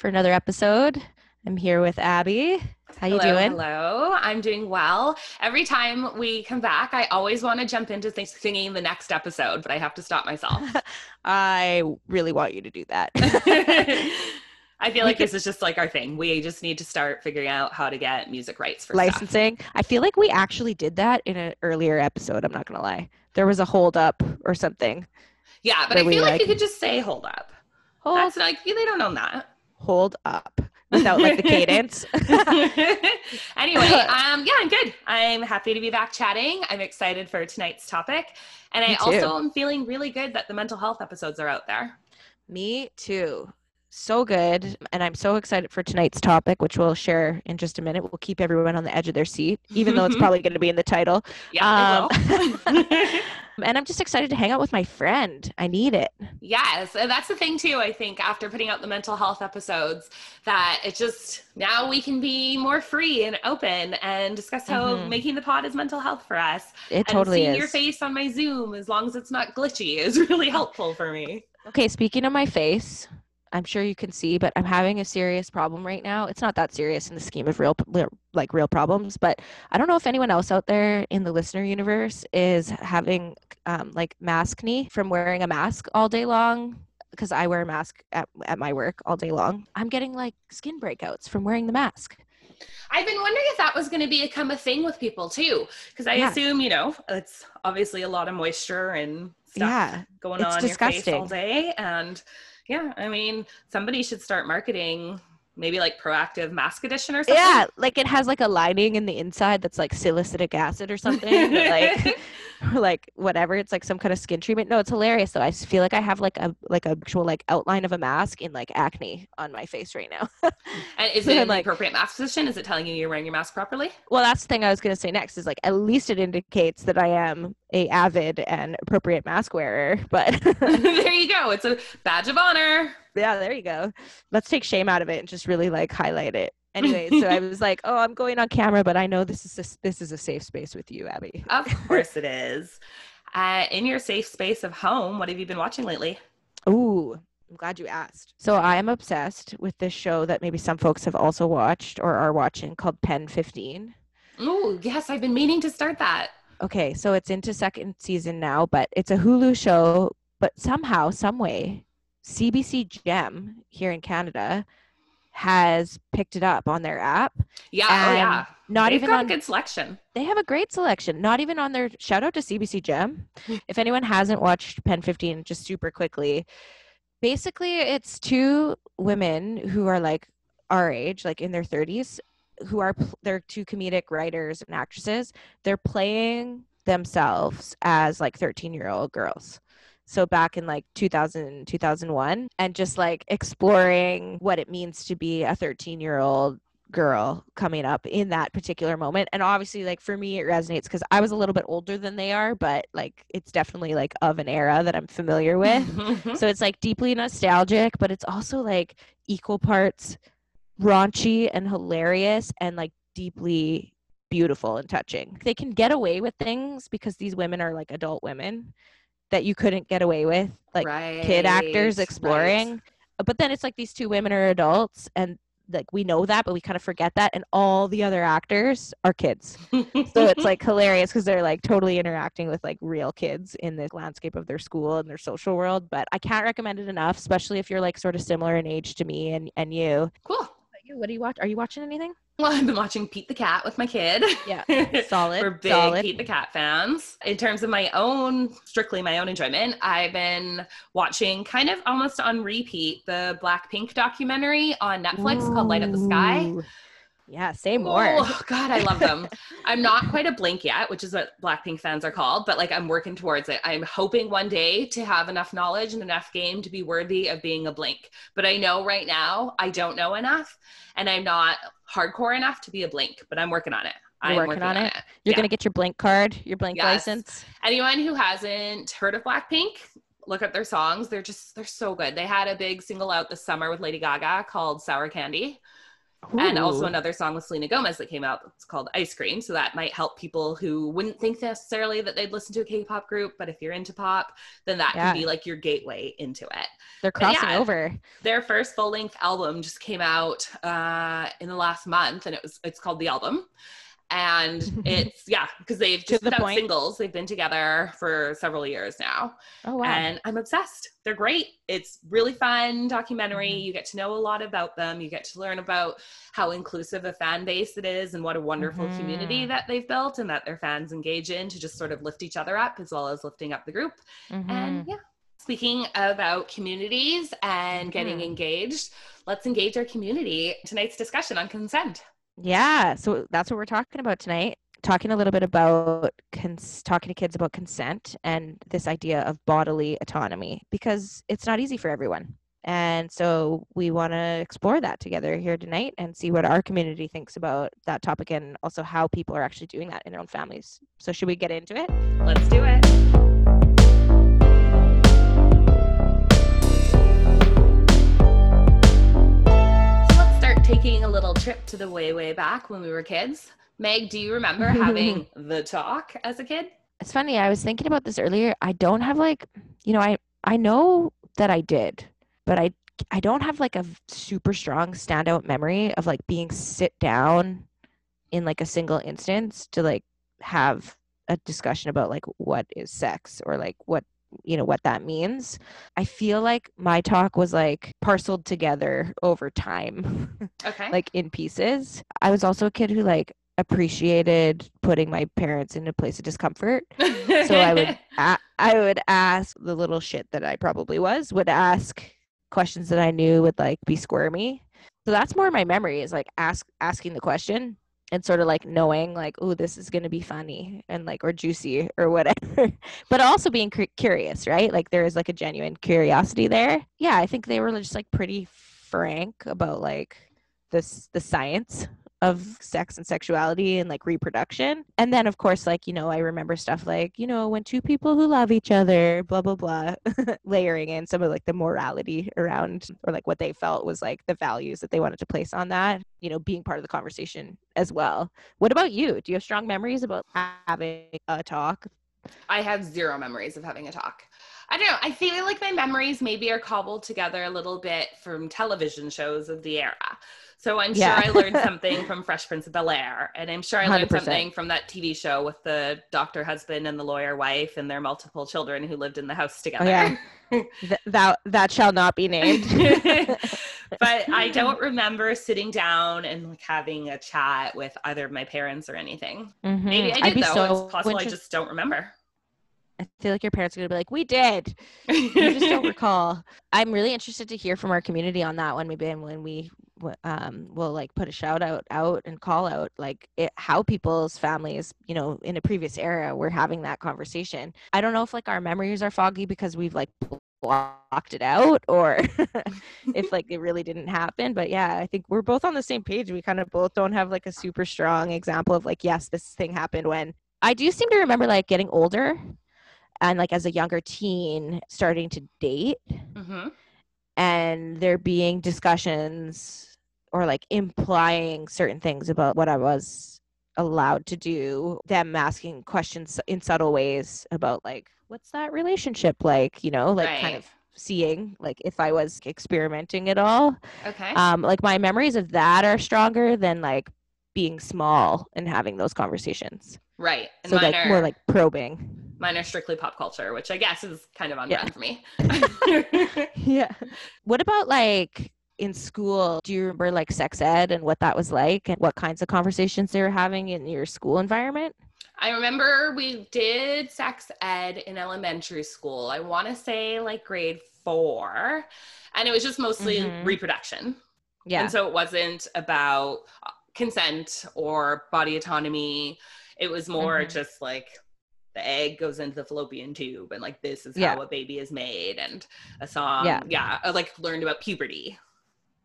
for another episode. I'm here with Abby. How you hello, doing? Hello, I'm doing well. Every time we come back, I always want to jump into th- singing the next episode, but I have to stop myself. I really want you to do that. I feel like this is just like our thing. We just need to start figuring out how to get music rights for stuff. Licensing. I feel like we actually did that in an earlier episode. I'm not gonna lie. There was a hold up or something. Yeah, but I feel like, like- you could just say hold up. Hold, That's like they don't own that. Hold up without like the cadence. anyway, um, yeah, I'm good. I'm happy to be back chatting. I'm excited for tonight's topic. And Me I too. also am feeling really good that the mental health episodes are out there. Me too. So good. And I'm so excited for tonight's topic, which we'll share in just a minute. We'll keep everyone on the edge of their seat, even though it's probably going to be in the title. Yeah, will. And I'm just excited to hang out with my friend. I need it. Yes, and that's the thing too. I think after putting out the mental health episodes, that it just now we can be more free and open and discuss how Mhm. making the pod is mental health for us. It and totally seeing is. your face on my Zoom, as long as it's not glitchy, is really helpful for me. Okay, speaking of my face, I'm sure you can see, but I'm having a serious problem right now. It's not that serious in the scheme of real, like real problems, but I don't know if anyone else out there in the listener universe is having um, like mask knee from wearing a mask all day long. Because I wear a mask at, at my work all day long. I'm getting like skin breakouts from wearing the mask. I've been wondering if that was going to become a thing with people too, because I Yeah. assume you know it's obviously a lot of moisture and stuff Yeah, going it's on your face all day, and yeah, I mean somebody should start marketing maybe like Proactiv mask edition or something. Yeah, like it has like a lining in the inside that's like salicylic acid or something. like or like whatever. It's like some kind of skin treatment. No, it's hilarious though. I feel like I have like a like a actual like outline of a mask in like acne on my face right now. And is So it the like- appropriate mask position? Is it telling you you're wearing your mask properly? well, that's the thing I was gonna say next is like at least it indicates that I am a avid and appropriate mask wearer. But there you go. It's a badge of honor. yeah, there you go. Let's take shame out of it and just really like highlight it. Anyway, so I was like, oh, I'm going on camera, but I know this is a, this is a safe space with you, Abby. Of course it is. Uh, in your safe space of home, what have you been watching lately? Ooh, I'm glad you asked. So I am obsessed with this show that maybe some folks have also watched or are watching called Pen 15. Oh, yes, I've been meaning to start that. Okay, so it's into second season now, but it's a Hulu show, but somehow, some way, CBC Gem here in Canada has picked it up on their app. Yeah, oh yeah. Not They've even on a good selection. they have a great selection. Not even on their shout out to CBC Gem. if anyone hasn't watched Pen 15, just super quickly, basically it's two women who are like our age, like in their 30s, who are they're two comedic writers and actresses. They're playing themselves as like 13 year old girls. So back in like 2000, 2001, and just like exploring what it means to be a 13 year old girl coming up in that particular moment. And obviously like for me it resonates because i was a little bit older than they are but like it's definitely like of an era that i'm familiar with. So it's like deeply nostalgic but it's also like equal parts raunchy and hilarious and like deeply beautiful and touching. They can get away with things because these women are like adult women that you couldn't get away with like kid actors Right, exploring. But then it's like these two women are adults and like we know that but we kind of forget that and all the other actors are kids. So it's like hilarious because they're like totally interacting with like real kids in the landscape of their school and their social world but i can't recommend it enough especially if you're like sort of similar in age to me and and you. Cool. You what do you watch are you watching anything Well, I've been watching Pete the Cat with my kid. Yeah, solid We're big solid Pete the Cat fans. In terms of my own, strictly my own enjoyment, I've been watching kind of almost on repeat the Blackpink documentary on Netflix called Light Up the Sky. Yeah, say oh, more. Oh God, I love them. I'm not quite a blink yet, which is what Blackpink fans are called, but like I'm working towards it. I'm hoping one day to have enough knowledge and enough game to be worthy of being a blink. But I know right now I don't know enough, and I'm not hardcore enough to be a blink. But I'm working on it. You're I'm working, on, it. You're Yeah. gonna get your blink card, your blink Yes. license. Anyone who hasn't heard of Blackpink, look up their songs. They're just they're so good. They had a big single out this summer with Lady Gaga called Sour Candy. And also another song with Selena Gomez that came out. It's called Ice Cream. So that might help people who wouldn't think necessarily that they'd listen to a K-pop group, but if you're into pop, then that Yeah. can be like your gateway into it. they're crossing yeah. over. Their first full-length album just came out uh, in the last month, and it was it's called The Album. And it's yeah, because they've just the out singles. They've been together for several years now Oh wow. and I'm obsessed. They're great. It's really fun documentary. Mhm. You get to know a lot about them. You get to learn about how inclusive a fan base it is and what a wonderful community Mhm. that they've built and that their fans engage in to just sort of lift each other up as well as lifting up the group. Mhm. And yeah. Speaking about communities and getting Mhm. engaged, let's engage our community. Tonight's discussion on consent. Yeah, so that's what we're talking about tonight. Talking a little bit about cons- talking to kids about consent and this idea of bodily autonomy because it's not easy for everyone. And so we want to explore that together here tonight and see what our community thinks about that topic and also how people are actually doing that in their own families. So should we get into it? Let's do it. Taking a little trip to the way, way back when we were kids. Meg, do you remember having the talk as a kid? It's funny, I was thinking about this earlier. I don't have like, you know, I I know that I did, but I I don't have like a super strong standout memory of like being sit down in like a single instance to like have a discussion about like what is sex or like what you know what that means. I feel like my talk was like parceled together over time. Okay. like in pieces. I was also a kid who like appreciated putting my parents in a place of discomfort. So I would a- I would ask the little shit that I probably was would ask questions that I knew would like be squirmy. So that's more my memory is like ask asking the question and sort of like knowing like oh this is going to be funny and like or juicy or whatever. But also being cu- curious right? Like there is like a genuine curiosity there. Yeah i think they were just like pretty frank about like this the science of sex and sexuality and like reproduction and then of course like you know i remember stuff like you know when two people who love each other blah blah blah layering in some of like the morality around or like what they felt was like the values that they wanted to place on that you know being part of the conversation as well what about you do you have strong memories about having a talk I have zero memories of having a talk. I don't know. I feel like my memories maybe are cobbled together a little bit from television shows of the era. So I'm Yeah. sure I learned something from Fresh Prince of Bel Air, and I'm sure I learned 100%. something from that TV show with the doctor husband and the lawyer wife and their multiple children who lived in the house oh, together. yeah. Th- that that shall not be named but I don't remember sitting down and like having a chat with either of my parents or anything. Mm-hmm. Maybe I did though. so it's possible I just don't remember. I feel like your parents are gonna be like, "We did." You just don't recall. I'm really interested to hear from our community on that one. Maybe when we um, will like put a shout out out and call out like it, how people's families, you know, in a previous era were having that conversation. I don't know if like our memories are foggy because we've like blocked it out or if like it really didn't happen. But yeah, I think we're both on the same page. We kind of both don't have like a super strong example of like, yes, this thing happened when. I do seem to remember like getting older and like as a younger teen starting to date hmm and there being discussions or like implying certain things about what I was allowed to do, them asking questions in subtle ways about like what's that relationship like, you know, like kind of seeing like if I was experimenting at all. Okay. Um like my memories of that are stronger than like being small and having those conversations. right. And so like are more like probing. mine are strictly pop culture, which I guess is kind of on Yeah. brand for me. yeah. What about like in school? Do you remember like sex ed and what that was like and what kinds of conversations they were having in your school environment? I remember we did sex ed in elementary school. I want to say like grade four. And it was just mostly Mhm. reproduction. Yeah. And so it wasn't about consent or body autonomy. It was more Mhm. just like the egg goes into the fallopian tube and like this is Yeah. how a baby is made and a song. Yeah. Yeah. I like learned about puberty.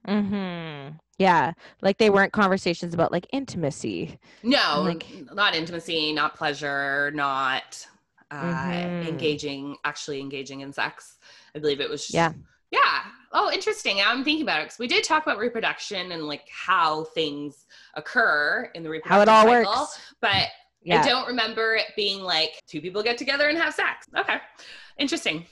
Mm-hmm. Yeah. Like they weren't conversations about like intimacy. No, Like- not intimacy, not pleasure, not uh, Mhm. engaging, actually engaging in sex. I believe it was just, Yeah. Yeah. Oh, interesting. I'm thinking about it because we did talk about reproduction and like how things occur in the reproduction How it all cycle, works. but Yeah. I don't remember it being like two people get together and have sex. Okay. Interesting.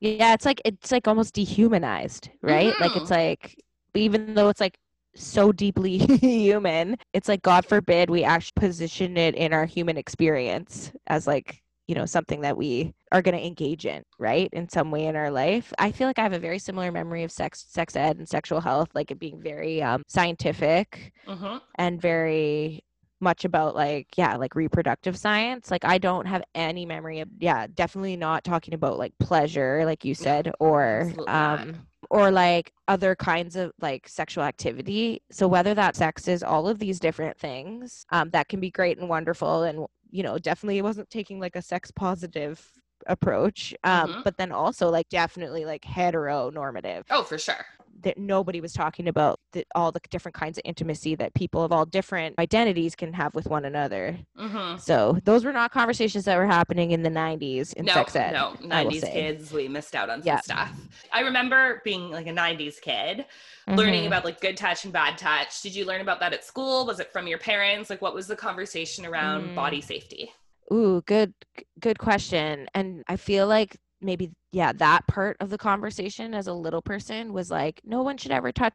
Yeah, it's like it's like almost dehumanized, right? Like Mhm. it's like even though it's like so deeply human, it's like God forbid we actually position it in our human experience as like, you know, something that we are going to engage in, right? In some way in our life. I feel like I have a very similar memory of sex sex ed and sexual health like it being very um scientific hmm and very much about like yeah like reproductive science like i don't have any memory of yeah definitely not talking about like pleasure like you said or absolutely not. um or like other kinds of like sexual activity so whether that sex is all of these different things um that can be great and wonderful and you know definitely wasn't taking like a sex positive approach um Mhm. but then also like definitely like heteronormative Oh, for sure. That nobody was talking about the, all the different kinds of intimacy that people of all different identities can have with one another. hmm So those were not conversations that were happening in the 90s in no, sex ed. no, 90s kids, we missed out on some Yeah. stuff. I remember being like a 90s kid, learning Mhm. about like good touch and bad touch. Did you learn about that at school? Was it from your parents? Like, what was the conversation around Mm. body safety? Ooh, good good question. And I feel like maybe yeah, that part of the conversation as a little person was like no one should ever touch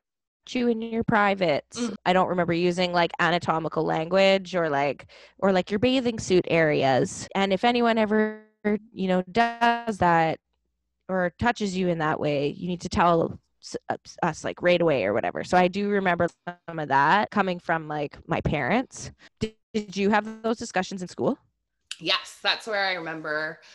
you in your privates. Mhm. I don't remember using like anatomical language or like or like your bathing suit areas. And if anyone ever, you know, does that or touches you in that way, you need to tell us- us like right away or whatever. So I do remember some of that coming from like my parents. Did, did you have those discussions in school? Yes, that's where I remember uh,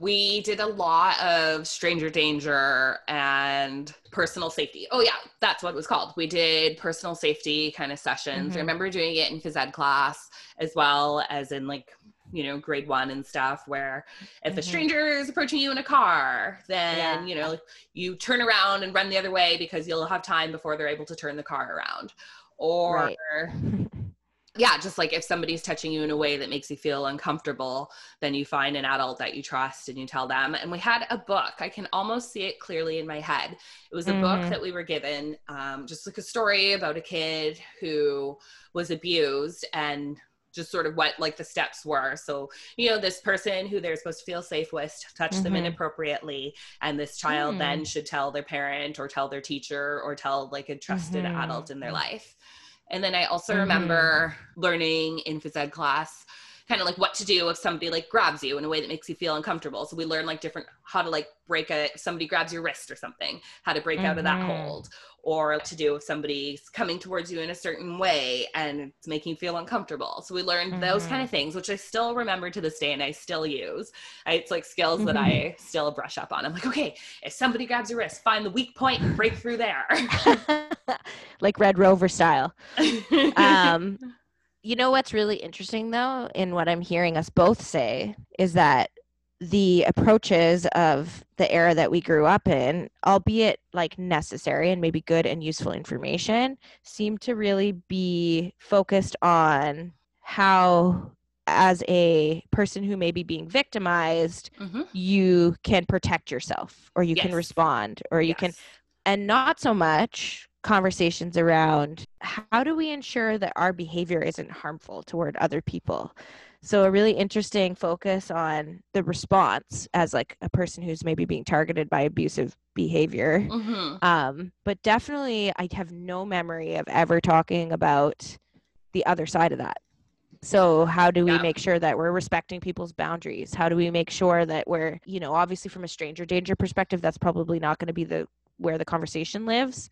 we did a lot of stranger danger and personal safety. Oh, yeah, that's what it was called. We did personal safety kind of sessions. Mhm. I remember doing it in phys ed class as well as in like, you know, grade one and stuff, where if a Mhm. stranger is approaching you in a car, then, Yeah. you know, you turn around and run the other way because you'll have time before they're able to turn the car around. Or, Right. yeah, just like if somebody's touching you in a way that makes you feel uncomfortable, then you find an adult that you trust and you tell them. And we had a book. I can almost see it clearly in my head. It was a book Mhm. that we were given, um, just like a story about a kid who was abused and just sort of what like the steps were. So, you know, this person who they're supposed to feel safe with touched them Mhm. inappropriately, and this child Hmm. then should tell their parent or tell their teacher or tell like a trusted Mhm. adult in their life. And then I also Mhm. remember learning in phys ed class kind of like what to do if somebody like grabs you in a way that makes you feel uncomfortable. So we learn like different how to like break a if somebody grabs your wrist or something, how to break out of that Mhm. hold, or to do if somebody's coming towards you in a certain way and it's making you feel uncomfortable. So we learned those Mhm. kind of things, which I still remember to this day and I still use. I, it's like skills that Mhm. I still brush up on. I'm like, okay, if somebody grabs your wrist, find the weak point and break through there. like Red Rover style. Um, you know what's really interesting though, in what I'm hearing us both say, is that the approaches of the era that we grew up in, albeit like necessary and maybe good and useful information, seem to really be focused on how, as a person who may be being victimized, Mhm. you can protect yourself or you can respond or you can and not so much conversations around how do we ensure that our behavior isn't harmful toward other people? So a really interesting focus on the response as like a person who's maybe being targeted by abusive behavior. Mhm. um, but definitely i have no memory of ever talking about the other side of that. So how do we Yeah. make sure that we're respecting people's boundaries? How do we make sure that we're you know obviously from a stranger danger perspective that's probably not going to be the where the conversation lives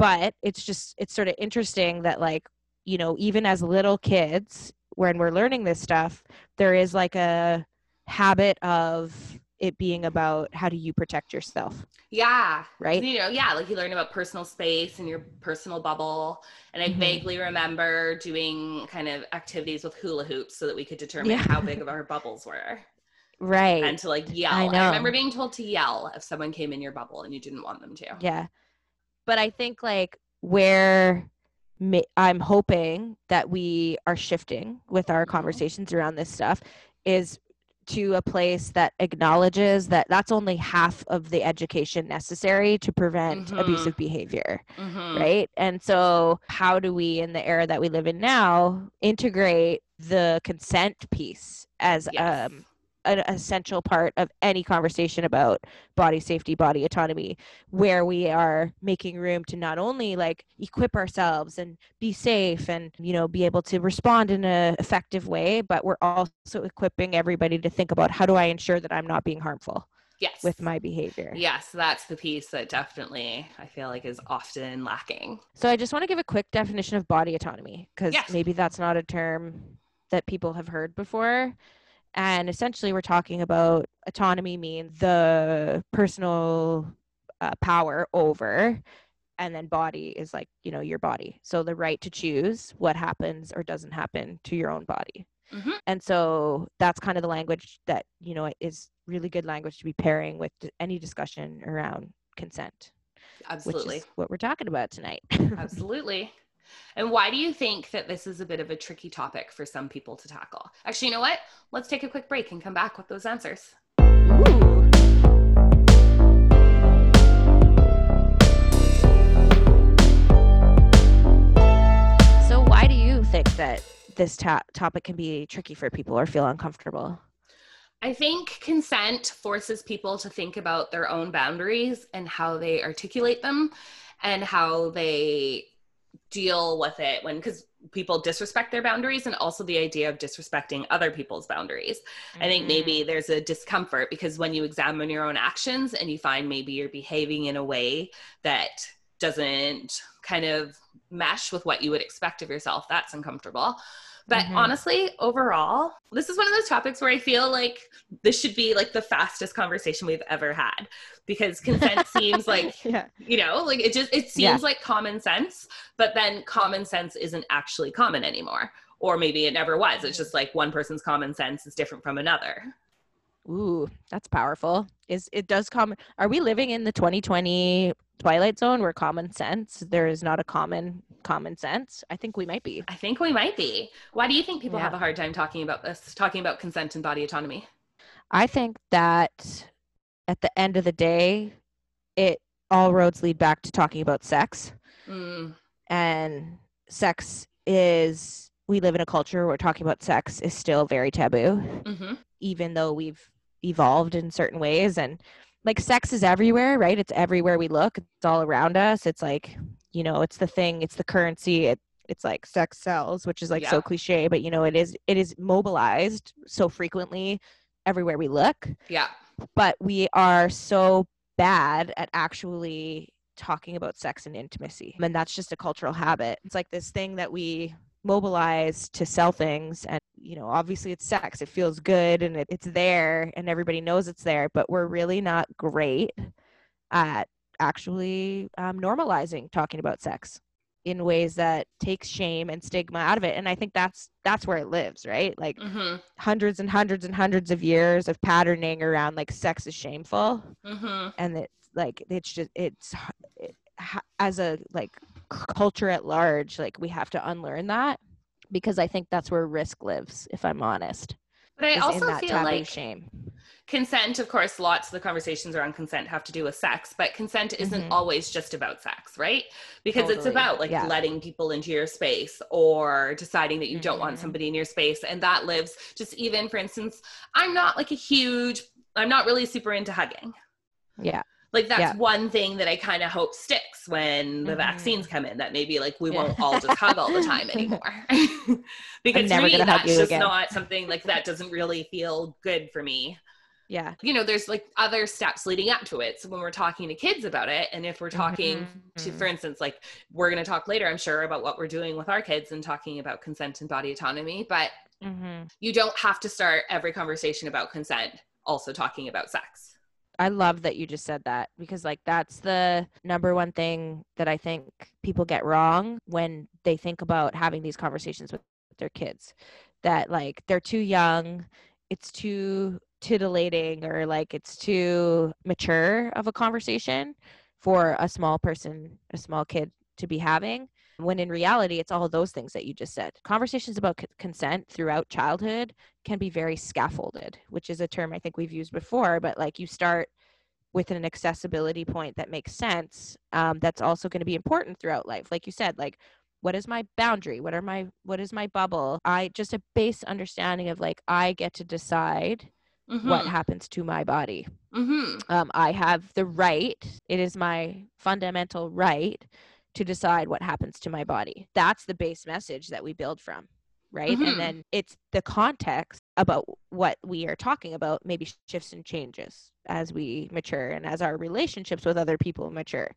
but it's just it's sort of interesting that like you know even as little kids when we're learning this stuff there is like a habit of it being about how do you protect yourself Yeah. right You know, yeah, like you learn about personal space and your personal bubble. And I Mhm. vaguely remember doing kind of activities with hula hoops so that we could determine Yeah. how big of our bubbles were. right And to like yell. I I, remember being told to yell if someone came in your bubble and you didn't want them to. yeah but i think like where i'm hoping that we are shifting with our Mhm. conversations around this stuff is to a place that acknowledges that that's only half of the education necessary to prevent Mhm. abusive behavior Mhm. right and so how do we in the era that we live in now integrate the consent piece as Yes. um an essential part of any conversation about body safety body autonomy where we are making room to not only like equip ourselves and be safe and you know be able to respond in an effective way but we're also equipping everybody to think about how do i ensure that i'm not being harmful yes. with my behavior Yes, that's the piece that definitely I feel like is often lacking. So I just want to give a quick definition of body autonomy because Yes. maybe that's not a term that people have heard before. And essentially, we're talking about autonomy means the personal uh, power over, and then body is like, you know, your body. So the right to choose what happens or doesn't happen to your own body. Mhm. And so that's kind of the language that, you know, is really good language to be pairing with any discussion around consent, Absolutely. which is what we're talking about tonight. Absolutely. And why do you think that this is a bit of a tricky topic for some people to tackle? Actually, you know what? Let's take a quick break and come back with those answers. Ooh. So, why do you think that this ta- topic can be tricky for people or feel uncomfortable? I think consent forces people to think about their own boundaries and how they articulate them and how they deal with it when because people disrespect their boundaries and also the idea of disrespecting other people's boundaries. I think mm-hmm. maybe there's a discomfort because when you examine your own actions and you find maybe you're behaving in a way that doesn't kind of mesh with what you would expect of yourself, that's uncomfortable. But Mhm. honestly, overall, this is one of those topics where I feel like this should be like the fastest conversation we've ever had because consent seems like yeah. you know like it just it seems Yeah. like common sense but then common sense isn't actually common anymore or maybe it never was it's just like one person's common sense is different from another Ooh, that's powerful. Is it does come? Are we living in the 2020 twilight zone where common sense there is not a common common sense? I think we might be. i think we might be why do you think people Yeah. have a hard time talking about this talking about consent and body autonomy I think that at the end of the day, it all roads lead back to talking about sex. mm, And sex is, we live in a culture where talking about sex is still very taboo, hmm even though we've evolved in certain ways. And like sex is everywhere, right? It's everywhere we look, it's all around us. It's like, you know, it's the thing, it's the currency. It, it's like sex sells, which is like so cliche, but you know, it is, it is mobilized so frequently everywhere we look yeah but we are so bad at actually talking about sex and intimacy. And that's just a cultural habit. It's like this thing that we mobilize to sell things and you know obviously it's sex it feels good and it, it's there and everybody knows it's there but we're really not great at actually um, normalizing talking about sex in ways that takes shame and stigma out of it and i think that's that's where it lives right? Like hmm hundreds and hundreds and hundreds of years of patterning around like sex is shameful hmm and it's like it's just it's it, as a like culture at large like we have to unlearn that because i think that's where risk lives if i'm honest but i also feel like shame consent of course lots of the conversations around consent have to do with sex but consent isn't Mhm. always just about sex right because it's about like Yeah. letting people into your space or deciding that you don't want Mhm. somebody in your space and that lives just even for instance i'm not like a huge i'm not really super into hugging yeah like that's Yeah. one thing that i kind of hope sticks when the Mhm. vaccines come in that maybe like we Yeah. won't all just hug all the time anymore because never for me that's just again. not something like that doesn't really feel good for me yeah you know there's like other steps leading up to it so when we're talking to kids about it and if we're talking to Mhm. for instance like we're going to talk later i'm sure about what we're doing with our kids and talking about consent and body autonomy but Mhm. you don't have to start every conversation about consent also talking about sex. I love that you just said that because like that's the number one thing that I think people get wrong when they think about having these conversations with their kids that like they're too young, it's too titillating or like it's too mature of a conversation for a small person, a small kid to be having when in reality it's all those things that you just said. Conversations about c- consent throughout childhood can be very scaffolded which is a term i think we've used before but like you start with an accessibility point that makes sense um, that's also going to be important throughout life. Like you said like what is my boundary? What are my what is my bubble? I just a base understanding of like i get to decide Mm-hmm. what happens to my body. Hmm um, i have the right it is my fundamental right to decide what happens to my body. That's the base message that we build from, right? Mhm. And then it's the context about what we are talking about maybe shifts and changes as we mature and as our relationships with other people mature.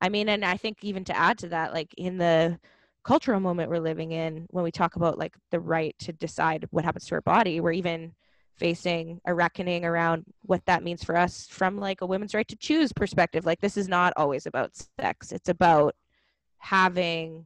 I mean, and I think even to add to that, like in the cultural moment we're living in, when we talk about like the right to decide what happens to our body, we're even facing a reckoning around what that means for us from like a women's right to choose perspective like this is not always about sex it's about having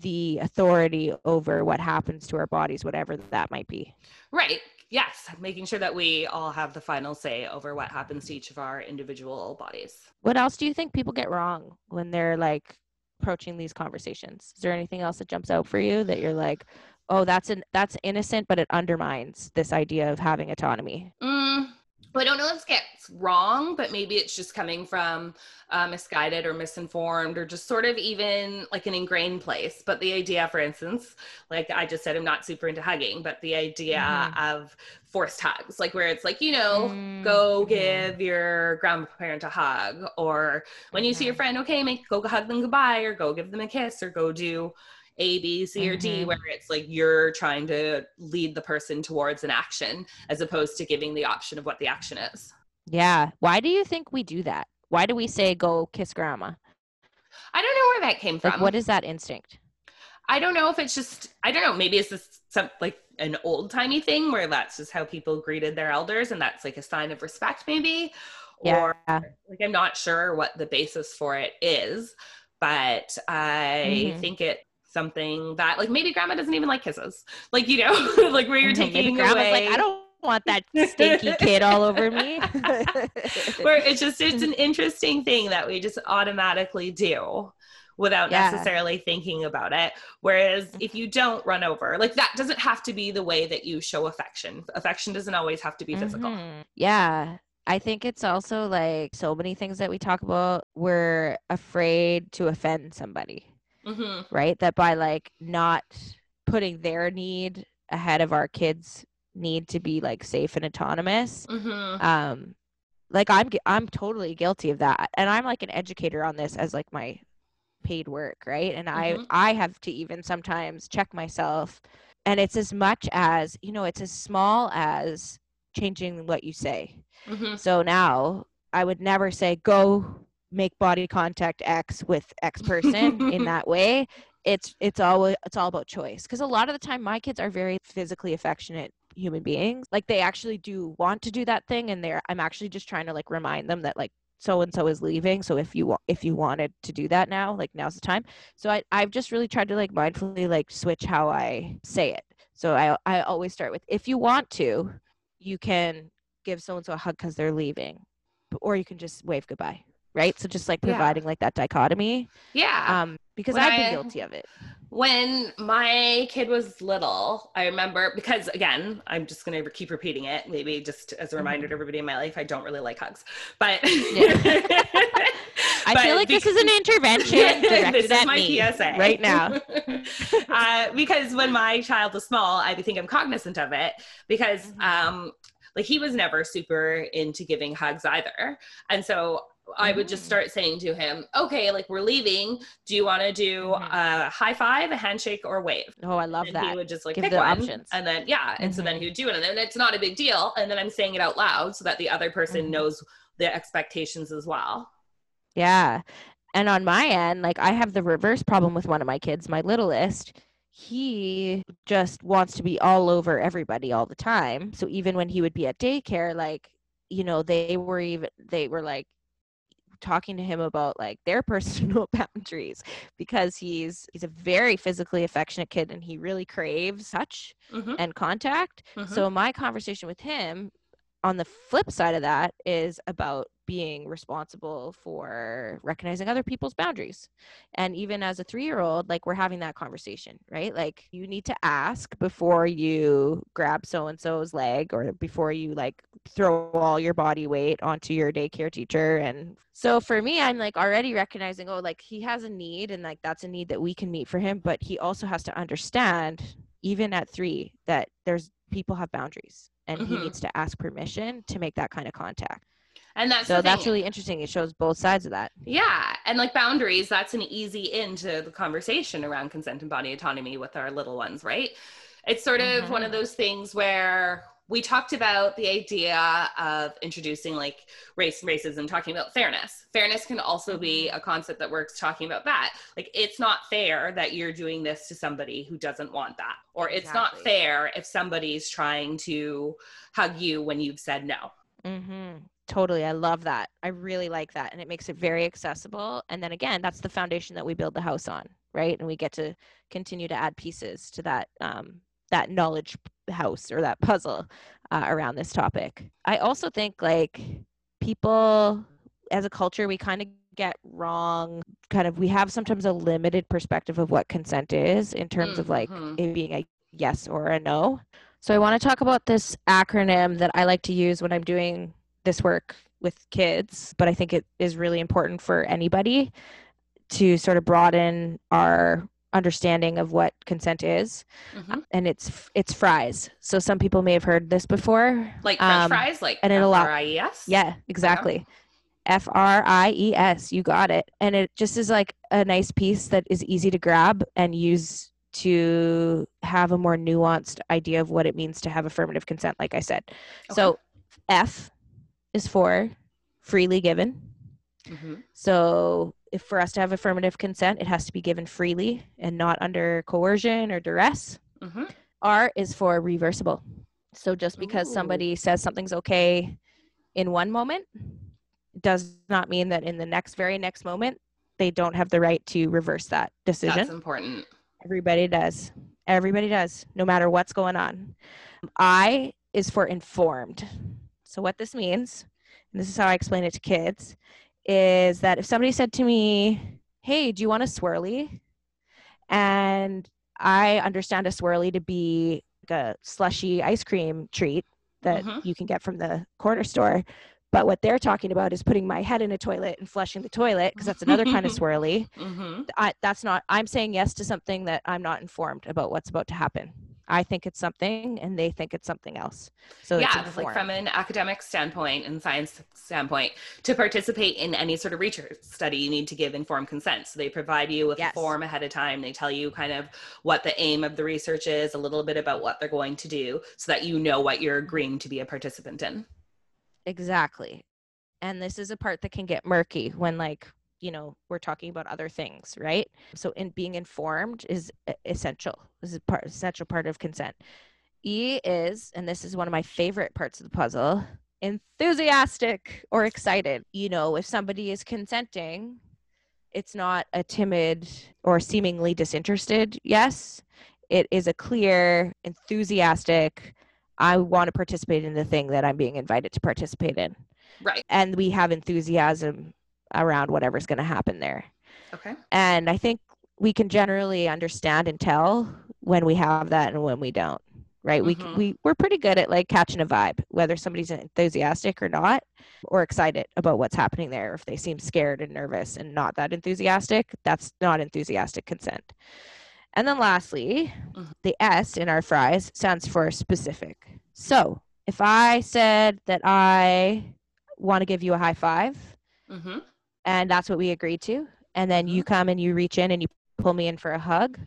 the authority over what happens to our bodies whatever that might be Right. Yes. Making sure that we all have the final say over what happens to each of our individual bodies. what else do you think people get wrong when they're like approaching these conversations is there anything else that jumps out for you that you're like oh that's an that's innocent but it undermines this idea of having autonomy Mm, well, I don't know if it gets wrong, but maybe it's just coming from uh, misguided or misinformed or just sort of even like an ingrained place. But the idea, for instance, like I just said, I'm not super into hugging, but the idea Mhm. of forced hugs, like where it's like, you know, Mm, go give your grandparent a hug, or when you see your Mhm. friend, okay, make go hug them goodbye, or go give them a kiss, or go do A, B, C, or D, Mhm. where it's like you're trying to lead the person towards an action as opposed to giving the option of what the action is. yeah why do you think we do that why do we say go kiss grandma I don't know where that came from. like what is that instinct I don't know if it's just I don't know. Maybe it's just some like an old timey thing where that's just how people greeted their elders, and that's like a sign of respect, maybe. Yeah. Or like I'm not sure what the basis for it is, but I Mhm. think it's something that like maybe grandma doesn't even like kisses. Like you know, like where you're. Maybe taking grandma's away. like i don't want that stinky kid all over me where it's just it's an interesting thing that we just automatically do without Yeah. necessarily thinking about it whereas if you don't run over like that doesn't have to be the way that you show affection affection doesn't always have to be physical Mhm. Yeah. I think it's also like so many things that we talk about, we're afraid to offend somebody, hmm right? That by like not putting their need ahead of our kids' need to be like safe and autonomous. hmm Um like I'm I'm totally guilty of that. And I'm like an educator on this as like my paid work, right? And Mhm. I I have to even sometimes check myself and it's as much as, you know, it's as small as changing what you say. hmm So now I would never say go make body contact X with X person in that way. It's it's always it's all about choice because a lot of the time my kids are very physically affectionate human beings. Like they actually do want to do that thing, and they're I'm actually just trying to like remind them that like so and so is leaving. So if you wa- if you wanted to do that now, like now's the time. So I I've just really tried to like mindfully like switch how I say it. So I I always start with if you want to, you can give so and so a hug because they're leaving, or you can just wave goodbye, right? So just like Yeah. providing like that dichotomy, yeah um, because When I've I- been guilty of it. when my kid was little, I remember because again, I'm just gonna keep repeating it, maybe just as a reminder to everybody in my life, I don't really like hugs. But I feel but like this is an intervention directed this is at my me PSA right now. uh, because when my child was small, I think I'm cognizant of it because Mhm. um, like he was never super into giving hugs either, and so I would just start saying to him, "Okay, like we're leaving. Do you want to do Mhm. a high five, a handshake, or wave?" Oh, I love and he would just like Give pick the one, options. and then yeah, and so then Mhm. he would do it, and then it's not a big deal, and then I'm saying it out loud so that the other person Mhm. knows the expectations as well. Yeah. And on my end, like I have the reverse problem with one of my kids, my littlest. he just wants to be all over everybody all the time. So even when he would be at daycare, like, you know, they were even, they were like, talking to him about like their personal boundaries because he's he's a very physically affectionate kid and he really craves touch Mhm. and contact Mhm. so my conversation with him on the flip side of that is about being responsible for recognizing other people's boundaries. And even as a 3-year-old, like we're having that conversation, right? Like you need to ask before you grab so and so's leg or before you like throw all your body weight onto your daycare teacher and so for me I'm like already recognizing oh like he has a need and like that's a need that we can meet for him, but he also has to understand even at 3 that there's people have boundaries and he Mhm. needs to ask permission to make that kind of contact. And that's so that's really interesting. It shows both sides of that. Yeah, and like boundaries, that's an easy into the conversation around consent and body autonomy with our little ones, right? It's sort of one of Mhm. those things where we talked about the idea of introducing like race and racism, talking about fairness. Fairness can also be a concept that works talking about that. Like, it's not fair that you're doing this to somebody who doesn't want that, or it's not fair if somebody's trying to hug you when you've said no. Mm-hmm. Totally. I love that. I really like that. And it makes it very accessible. And then again, that's the foundation that we build the house on, right? And we get to continue to add pieces to that um, that knowledge house or that puzzle uh, around this topic. I also think like people as a culture, we kind of get wrong kind of we have sometimes a limited perspective of what consent is in terms of like Mhm. it being a yes or a no. So I want to talk about this acronym that I like to use when I'm doing this work with kids, but I think it is really important for anybody to sort of broaden our understanding of what consent is. Mhm. And it's it's fries. So some people may have heard this before. Like French Um, fries, like and it'll F-R-I-E-S? Yeah, exactly. F R I E S. You got it. And it just is like a nice piece that is easy to grab and use to have a more nuanced idea of what it means to have affirmative consent, like I said. So F is for freely given. Mhm. So if for us to have affirmative consent, it has to be given freely and not under coercion or duress. Mhm. R is for reversible. So just because Ooh. somebody says something's okay in one moment does not mean that in the next very next moment they don't have the right to reverse that decision. That's important. Everybody does. Everybody does, no matter what's going on. I is for informed. So, what this means, and this is how I explain it to kids, is that if somebody said to me, Hey, do you want a swirly? And I understand a swirly to be like a slushy ice cream treat that Mhm. you can get from the corner store. But what they're talking about is putting my head in a toilet and flushing the toilet because that's another kind of swirly. hmm I, that's not i'm saying yes to something that i'm not informed about what's about to happen i think it's something and they think it's something else so it's yeah, like from an academic standpoint and science standpoint, to participate in any sort of research study, you need to give informed consent. So they provide you with Yes. a form ahead of time. They tell you kind of what the aim of the research is, a little bit about what they're going to do, so that you know what you're agreeing to be a participant in. exactly and this is a part that can get murky when like you know we're talking about other things right? So in being informed is essential this is part essential part of consent. E is and this is one of my favorite parts of the puzzle enthusiastic or excited. You know if somebody is consenting it's not a timid or seemingly disinterested yes. It is a clear enthusiastic i want to participate in the thing that i'm being invited to participate in. Right. and we have enthusiasm around whatever's going to happen there Okay. and i think we can generally understand and tell when we have that and when we don't right we, c- Mhm. we we're pretty good at like catching a vibe whether somebody's enthusiastic or not or excited about what's happening there if they seem scared and nervous and not that enthusiastic that's not enthusiastic consent and then lastly Mhm. the s in our fries stands for specific so if i said that i want to give you a high five hmm and that's what we agreed to and then you mm-hmm. come and you reach in and you pull me in for a hug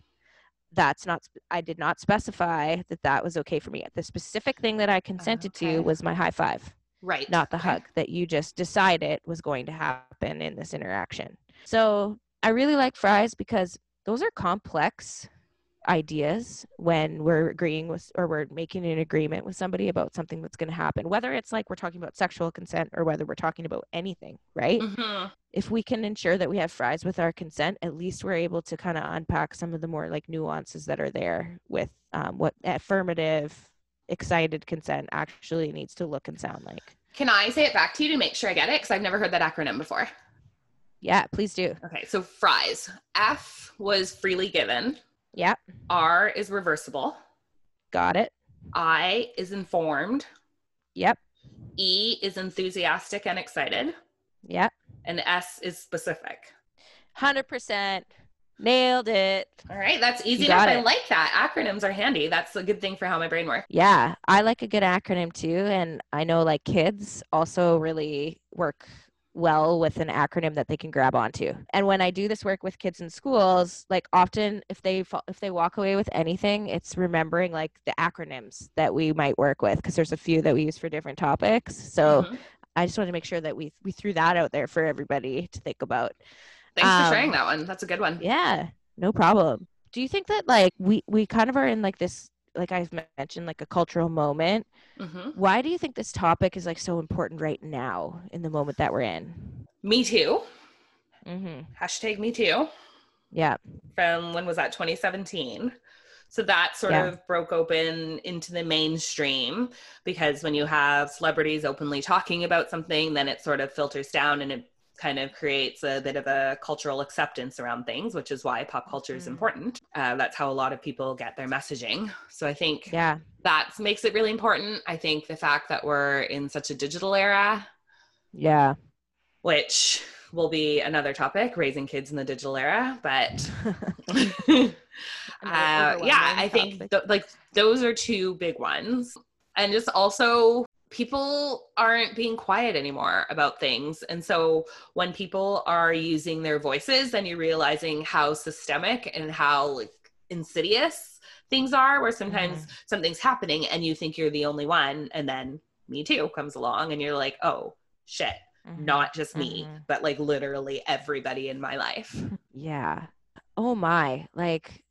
that's not i did not specify that that was okay for me the specific thing that i consented Okay. to was my high five Right. not the Okay. hug that you just decided was going to happen in this interaction so i really like fries because those are complex ideas when we're agreeing with or we're making an agreement with somebody about something that's going to happen whether it's like we're talking about sexual consent or whether we're talking about anything right Mhm. if we can ensure that we have fries with our consent at least we're able to kind of unpack some of the more like nuances that are there with um, what affirmative excited consent actually needs to look and sound like Can I say it back to you to make sure I get it? Because I've never heard that acronym before. yeah please do Okay, so fries. F was freely given. Yeah R is reversible. got it I is informed. yep E is enthusiastic and excited. yep And S is specific. 100% nailed it All right, that's easy enough. got I like that. Acronyms are handy. That's a good thing for how my brain works. Yeah, I like a good acronym too. And I know like kids also really work well with an acronym that they can grab onto. And when I do this work with kids in schools, like often if they if they walk away with anything, it's remembering like the acronyms that we might work with because there's a few that we use for different topics. So Mhm. I just wanted to make sure that we we threw that out there for everybody to think about. Thanks Um, for sharing that one. That's a good one. Yeah, no problem. Do you think that like we we kind of are in like this like I've mentioned like a cultural moment hmm why do you think this topic is like so important right now in the moment that we're in Me too. mm-hmm. Hashtag me too. yeah From when was that? 2017. So that sort Yeah. of broke open into the mainstream because when you have celebrities openly talking about something, then it sort of filters down and it kind of creates a bit of a cultural acceptance around things, which is why pop culture is Mhm. important. Uh, that's how a lot of people get their messaging. So I think yeah that makes it really important. I think the fact that we're in such a digital era, yeah which will be another topic, raising kids in the digital era, but uh, yeah, I think th- like those are two big ones. And just also, people aren't being quiet anymore about things. And so when people are using their voices, then you're realizing how systemic and how like insidious things are, where sometimes something's happening and you think you're the only one. And then me too comes along and you're like, oh shit, Mhm. not just me, Mhm. but like literally everybody in my life. yeah oh my like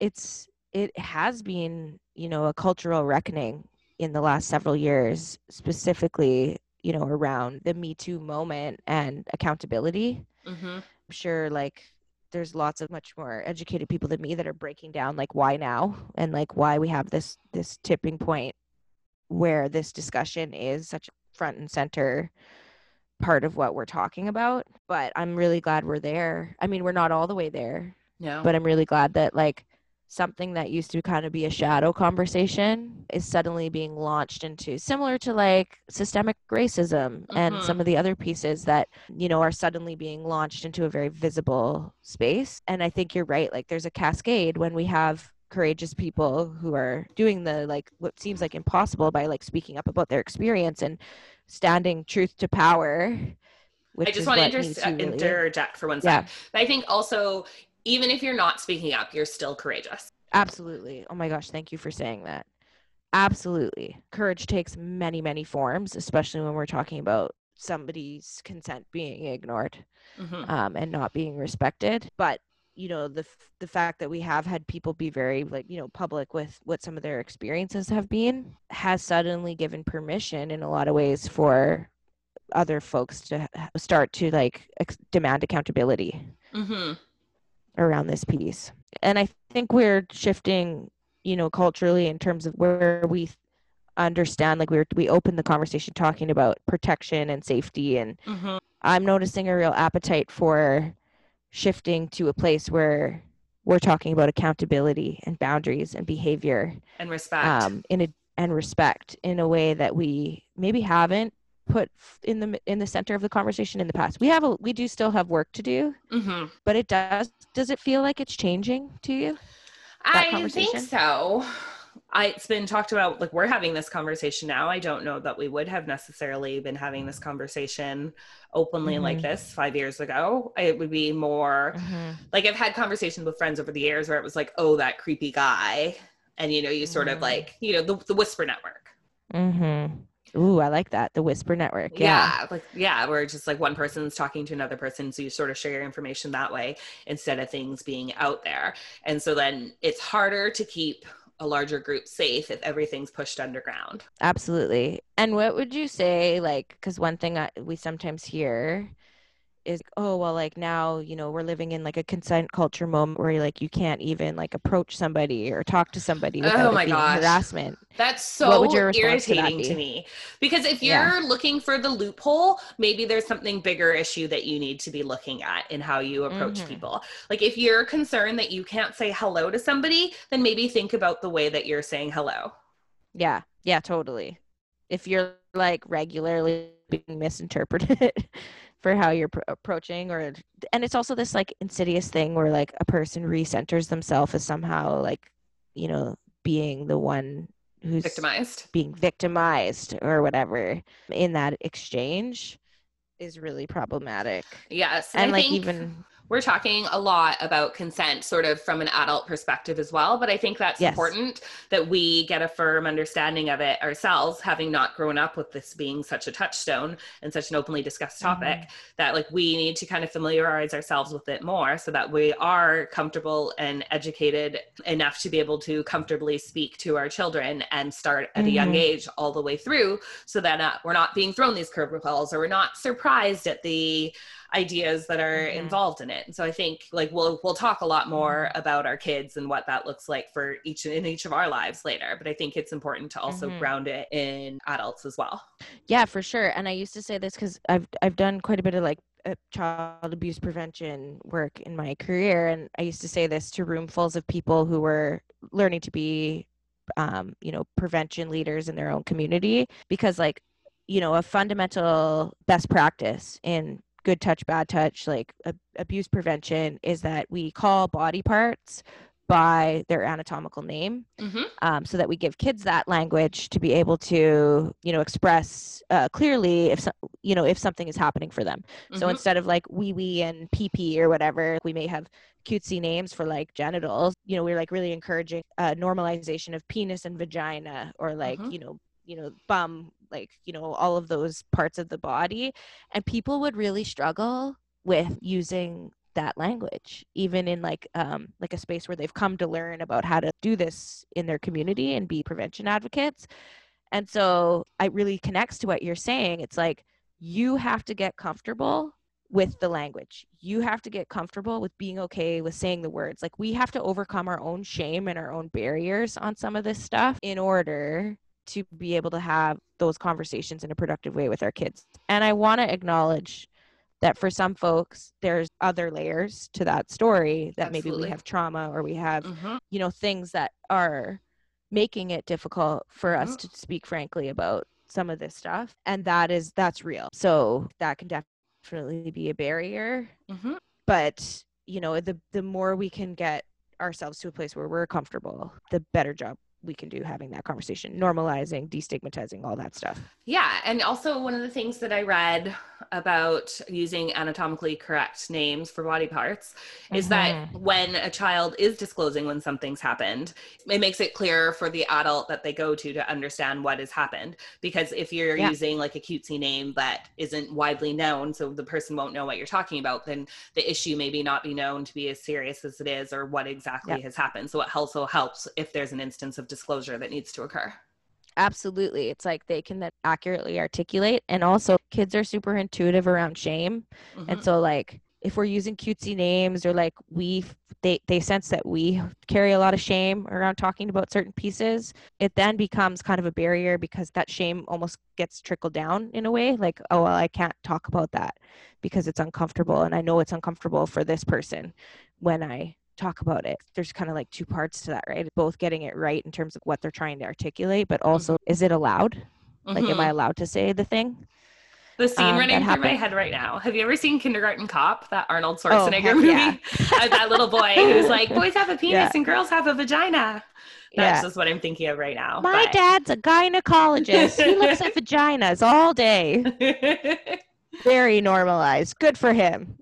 it's it has been you know a cultural reckoning in the last several years specifically you know around the me too moment and accountability. Hmm I'm sure like there's lots of much more educated people than me that are breaking down like why now and like why we have this this tipping point where this discussion is such a front and center part of what we're talking about. But i'm really glad we're there. I mean we're not all the way there No. but i'm really glad that like something that used to kind of be a shadow conversation is suddenly being launched into similar to like systemic racism and Mhm. some of the other pieces that you know are suddenly being launched into a very visible space and i think you're right like there's a cascade when we have courageous people who are doing the like what seems like impossible by like speaking up about their experience and standing truth to power which I just want to inter- really interject for one second. Yeah. second. I think also, even if you're not speaking up, you're still courageous. Absolutely. Oh my gosh, thank you for saying that. Absolutely. Courage takes many, many forms, especially when we're talking about somebody's consent being ignored Mhm. um, and not being respected. But you know the f- the fact that we have had people be very like you know public with what some of their experiences have been has suddenly given permission in a lot of ways for other folks to start to like ex- demand accountability Mhm. Around this piece. And I think we're shifting, you know, culturally in terms of where we understand like we were, we opened the conversation talking about protection and safety and Mhm. I'm noticing a real appetite for shifting to a place where we're talking about accountability and boundaries and behavior And respect. um in a and respect in a way that we maybe haven't put in the in the center of the conversation in the past. We have a we do still have work to do Mhm. but it does does it feel like it's changing to you I think so. I, it's been talked about, like we're having this conversation now. I don't know that we would have necessarily been having this conversation openly like Mhm. this five years ago. It would be more like I've had conversations with friends over the years where it was like, oh, that creepy guy. And, you know, you sort of Mhm. like, you know, the, the whisper network. mm-hmm Ooh, I like that. The whisper network. Yeah. yeah like yeah where just like one person's talking to another person so you sort of share your information that way instead of things being out there and so then it's harder to keep a larger group safe if everything's pushed underground Absolutely. And what would you say, like, because one thing I, we sometimes hear is, oh, well, like now, you know, we're living in like a consent culture moment where like you can't even like approach somebody or talk to somebody without Oh my being gosh. harassment. That's so What would your response to irritating to, me. Because if you're Yeah. looking for the loophole, maybe there's something bigger issue that you need to be looking at in how you approach Mhm. people. Like if you're concerned that you can't say hello to somebody, then maybe think about the way that you're saying hello. Yeah. Yeah, totally. If you're like regularly being misinterpreted for how you're pro- approaching or and it's also this like insidious thing where like a person recenters themselves as somehow like you know being the one who's Victimized. being victimized or whatever in that exchange is really problematic Yes. and like think even we're talking a lot about consent sort of from an adult perspective as well but i think that's Yes. important that we get a firm understanding of it ourselves having not grown up with this being such a touchstone and such an openly discussed topic Mhm. that like we need to kind of familiarize ourselves with it more so that we are comfortable and educated enough to be able to comfortably speak to our children and start at a young Mhm. age all the way through so that uh, we're not being thrown these curveballs or we're not surprised at the ideas that are Mhm. involved in it. And so I think like we'll we'll talk a lot more Mm-hmm. about our kids and what that looks like for each in each of our lives later. But I think it's important to also Mhm. ground it in adults as well. Yeah, for sure. And I used to say this because I've I've done quite a bit of like uh, child abuse prevention work in my career, and I used to say this to roomfuls of people who were learning to be, um, you know, prevention leaders in their own community, because like, you know, a fundamental best practice in good touch, bad touch, like a, abuse prevention, is that we call body parts by their anatomical name Mm-hmm. um, so that we give kids that language to be able to you know express uh, clearly if so, you know if something is happening for them so Mhm. instead of like wee wee and pee pee or whatever we may have cutesy names for like genitals you know we're like really encouraging uh, normalization of penis and vagina or like Mhm. you know you know bum like you know all of those parts of the body. And people would really struggle with using that language even in like um like a space where they've come to learn about how to do this in their community and be prevention advocates. And so it really connects to what you're saying. It's like you have to get comfortable with the language. You have to get comfortable with being okay with saying the words. Like we have to overcome our own shame and our own barriers on some of this stuff in order to be able to have those conversations in a productive way with our kids and i want to acknowledge that for some folks there's other layers to that story that maybe we have trauma or we have Mhm. you know things that are making it difficult for us Mhm. to speak frankly about some of this stuff and that is that's real so that can definitely be a barrier Mhm. but you know the the more we can get ourselves to a place where we're comfortable the better job we can do having that conversation normalizing destigmatizing all that stuff Yeah, and also one of the things that I read about using anatomically correct names for body parts is that mm-hmm. when a child is disclosing when something's happened, it makes it clearer for the adult that they go to to understand what has happened. Because if you're Yeah. using like a cutesy name that isn't widely known, so the person won't know what you're talking about, then the issue maybe not be known to be as serious as it is or what exactly Yeah. has happened. So it also helps if there's an instance of disclosure that needs to occur. absolutely it's like they can then accurately articulate and also kids are super intuitive around shame and Mhm. so like if we're using cutesy names or like we they they sense that we carry a lot of shame around talking about certain pieces it then becomes kind of a barrier because that shame almost gets trickled down in a way like oh well i can't talk about that because it's uncomfortable and i know it's uncomfortable for this person when i talk about it there's kind of like two parts to that right both getting it right in terms of what they're trying to articulate but also is it allowed like am i allowed to say the thing The scene Um, running through my head right now. Have you ever seen Kindergarten Cop, that Arnold Oh, Schwarzenegger heck movie? yeah. That little boy who's like, boys have a penis Yeah. and girls have a vagina. That's Yeah. just what I'm thinking of right now. My but- dad's a gynecologist. he looks at vaginas all day. Very normalized. Good for him.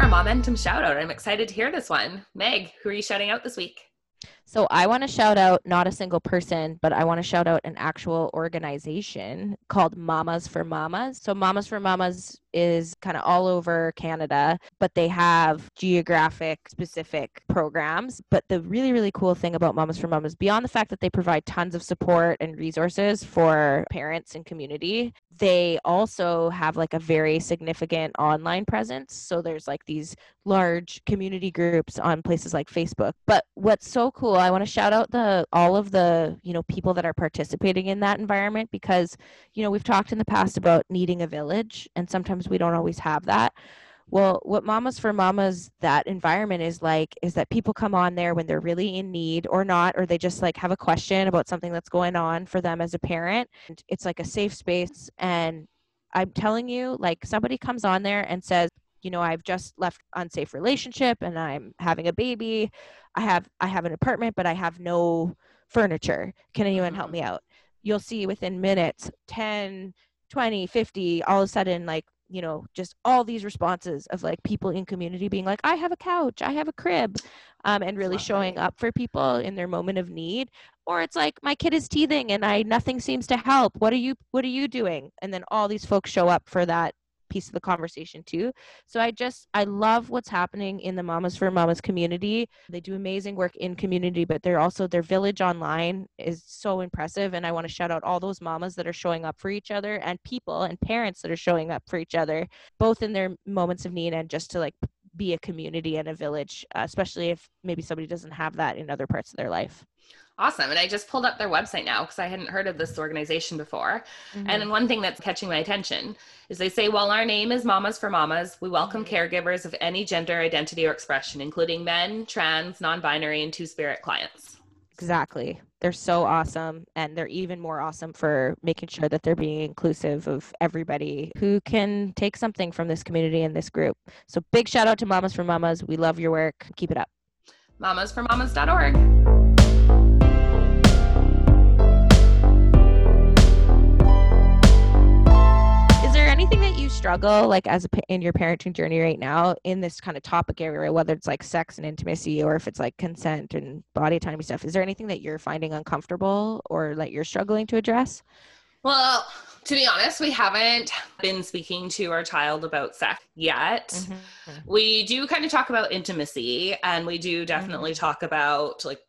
Into our momentum shout out. I'm excited to hear this one. Meg, who are you shouting out this week? So I want to shout out not a single person, but I want to shout out an actual organization called Mamas for Mamas. So Mamas for Mamas is kind of all over Canada, but they have geographic specific programs. But the really, really cool thing about Mamas for Mamas, beyond the fact that they provide tons of support and resources for parents and community, they also have like a very significant online presence. So there's like these large community groups on places like Facebook. But what's so cool, I want to shout out the all of the, you know, people that are participating in that environment because, you know, we've talked in the past about needing a village and sometimes we don't always have that. Well, what Mamas for Mamas that environment is like is that people come on there when they're really in need or not, or they just like have a question about something that's going on for them as a parent. It's like a safe space. And I'm telling you, like somebody comes on there and says, you know, I've just left unsafe relationship and I'm having a baby. I have I have an apartment, but I have no furniture. Can anyone help mm-hmm. me out? You'll see within minutes 10, 20, 50, all of a sudden like you know just all these responses of like people in community being like i have a couch i have a crib um, and really showing up for people in their moment of need or it's like my kid is teething and i nothing seems to help. What are you what are you doing? And then all these folks show up for that piece of the conversation too. So I just I love what's happening in the Mamas for Mamas community. They do amazing work in community, but they're also their village online is so impressive and I want to shout out all those mamas that are showing up for each other and people and parents that are showing up for each other both in their moments of need and just to like be a community and a village, uh, especially if maybe somebody doesn't have that in other parts of their life. Awesome. And I just pulled up their website now because I hadn't heard of this organization before. Mm-hmm. And one thing that's catching my attention is they say, while our name is Mamas for Mamas, we welcome mm-hmm. caregivers of any gender identity or expression, including men, trans, non binary, and two spirit clients. Exactly. They're so awesome. And they're even more awesome for making sure that they're being inclusive of everybody who can take something from this community and this group. So big shout out to Mamas for Mamas. We love your work. Keep it up. Mamasformamas.org. struggle like as a in your parenting journey right now in this kind of topic area whether it's like sex and intimacy or if it's like consent and body autonomy stuff is there anything that you're finding uncomfortable or that you're struggling to address well to be honest we haven't been speaking to our child about sex yet mm-hmm. we do kind of talk about intimacy and we do definitely mm-hmm. talk about like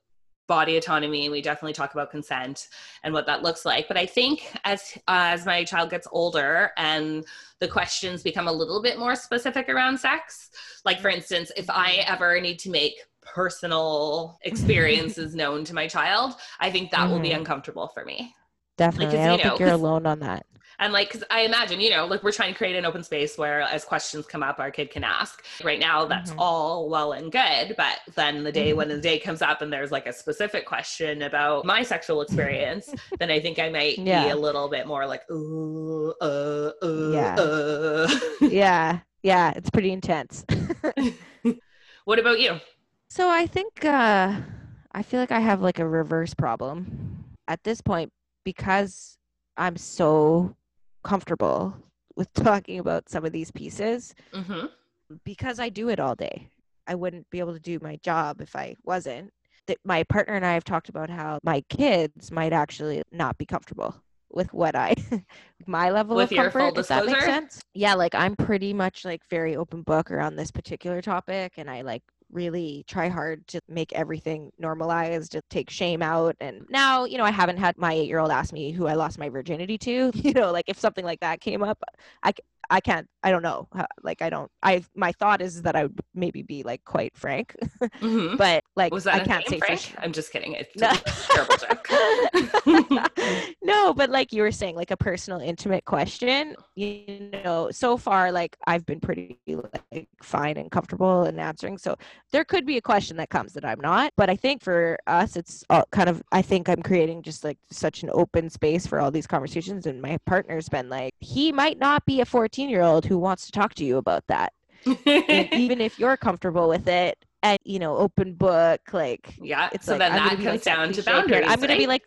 body autonomy we definitely talk about consent and what that looks like but i think as uh, as my child gets older and the questions become a little bit more specific around sex like for instance if i ever need to make personal experiences known to my child i think that mm. will be mm-hmm. uncomfortable for me definitely like, i don't know, think you're alone on that and like, cause I imagine, you know, like we're trying to create an open space where as questions come up, our kid can ask. Right now, that's mm-hmm. all well and good. But then the day mm-hmm. when the day comes up and there's like a specific question about my sexual experience, then I think I might yeah. be a little bit more like, ooh, uh, uh, yeah. Uh. yeah. Yeah. It's pretty intense. what about you? So I think, uh, I feel like I have like a reverse problem at this point because I'm so comfortable with talking about some of these pieces mm-hmm. because I do it all day. I wouldn't be able to do my job if I wasn't. That my partner and I have talked about how my kids might actually not be comfortable with what I my level with of comfort. If that makes sense. Yeah, like I'm pretty much like very open book around this particular topic, and I like really try hard to make everything normalized, to take shame out. And now, you know, I haven't had my eight year old ask me who I lost my virginity to. You know, like if something like that came up, I, I can't, I don't know. Like, I don't, I, my thought is that I would maybe be like quite frank, mm-hmm. but like, was that I can't say frank? Sure. I'm just kidding. It's no. terrible joke. no, but like you were saying, like a personal, intimate question, you know, so far, like I've been pretty like fine and comfortable in answering. So there could be a question that comes that I'm not, but I think for us, it's all kind of, I think I'm creating just like such an open space for all these conversations. And my partner's been like, he might not be a 14 14 year old who wants to talk to you about that even if you're comfortable with it and you know open book like yeah it's so like, then that comes like, down to boundaries i'm gonna right? be like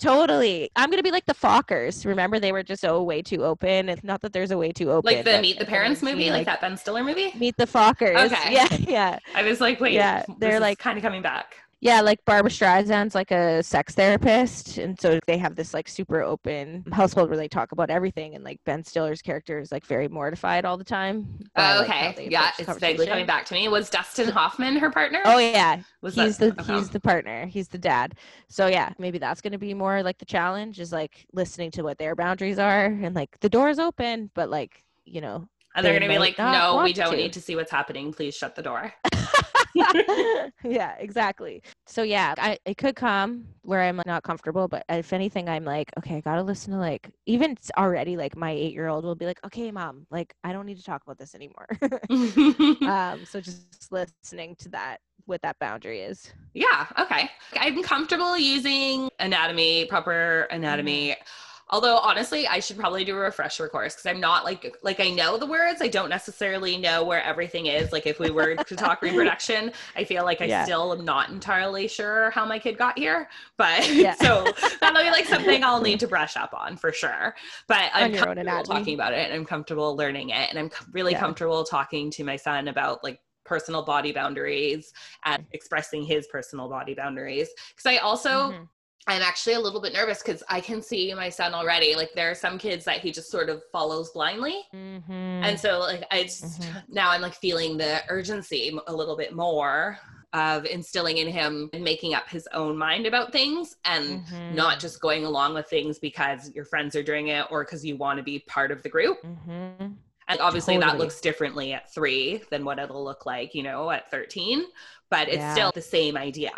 Totally. I'm gonna be like the Fockers. Remember, they were just so way too open. It's not that there's a way too open. Like the Meet the Parents movie, being like, that Ben Stiller movie. Meet the Fockers. Okay. Yeah, yeah, I was like, wait, Yeah, they're like- kind of coming back. Yeah. Like Barbra Streisand's like a sex therapist, and so they have this like super open household where they talk about everything. And like Ben Stiller's character is like very mortified all the time. Oh, like, okay, they yeah, it's vaguely coming back to me. Was Dustin Hoffman her partner? Oh yeah, was he's that- the okay. he's the partner. He's the dad. So yeah, maybe that's gonna be more like the challenge is like listening to what their boundaries are and like the door is open, but like you know. and they're they gonna be like, no, we don't to." need to see what's happening. Please shut the door. yeah, exactly. So yeah, I it could come where I'm like, not comfortable, but if anything, I'm like, okay, I gotta listen to like even already like my eight year old will be like, okay, mom, like I don't need to talk about this anymore. um, so just listening to that, what that boundary is. Yeah, okay. I'm comfortable using anatomy, proper anatomy. Mm-hmm. Although honestly, I should probably do a refresher course because I'm not like like I know the words. I don't necessarily know where everything is. Like if we were to talk reproduction, I feel like I Yeah. still am not entirely sure how my kid got here. But Yeah. so that'll be like something I'll need to brush up on for sure. But I'm comfortable talking about it and I'm comfortable learning it and I'm really Yeah. comfortable talking to my son about like personal body boundaries and expressing his personal body boundaries because i also Mhm. I'm actually a little bit nervous because i can see my son already like there are some kids that he just sort of follows blindly Mhm. and so like i just Mhm. now i'm like feeling the urgency a little bit more of instilling in him and making up his own mind about things and Mhm. not just going along with things because your friends are doing it or because you want to be part of the group Mhm. and obviously that looks differently at three than what it'll look like, you know, at 13, but it's Yeah. still the same idea.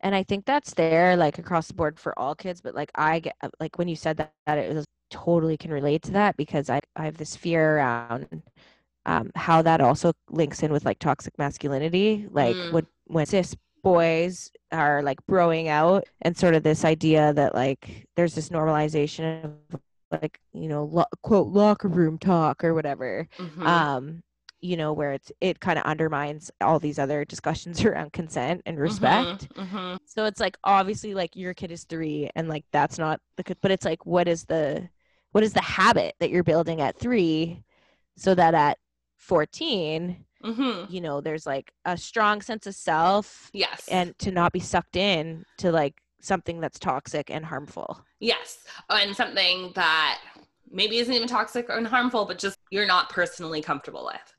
And i think that's there like across the board for all kids but like i get uh, like when you said that, that it was totally can relate to that because i i have this fear around um how that also links in with like toxic masculinity like Mm. when when cis boys are like broing out and sort of this idea that like there's this normalization of like you know lo- quote locker room talk or whatever Mhm. um you know where it's it kind of undermines all these other discussions around consent and Mhm, respect mhm. so it's like obviously like your kid is three and like that's not the good but it's like what is the what is the habit that you're building at three so that at 14 Mhm. you know there's like a strong sense of self Yes. and to not be sucked in to like something that's toxic and harmful yes. And something that maybe isn't even toxic or harmful, but just you're not personally comfortable with.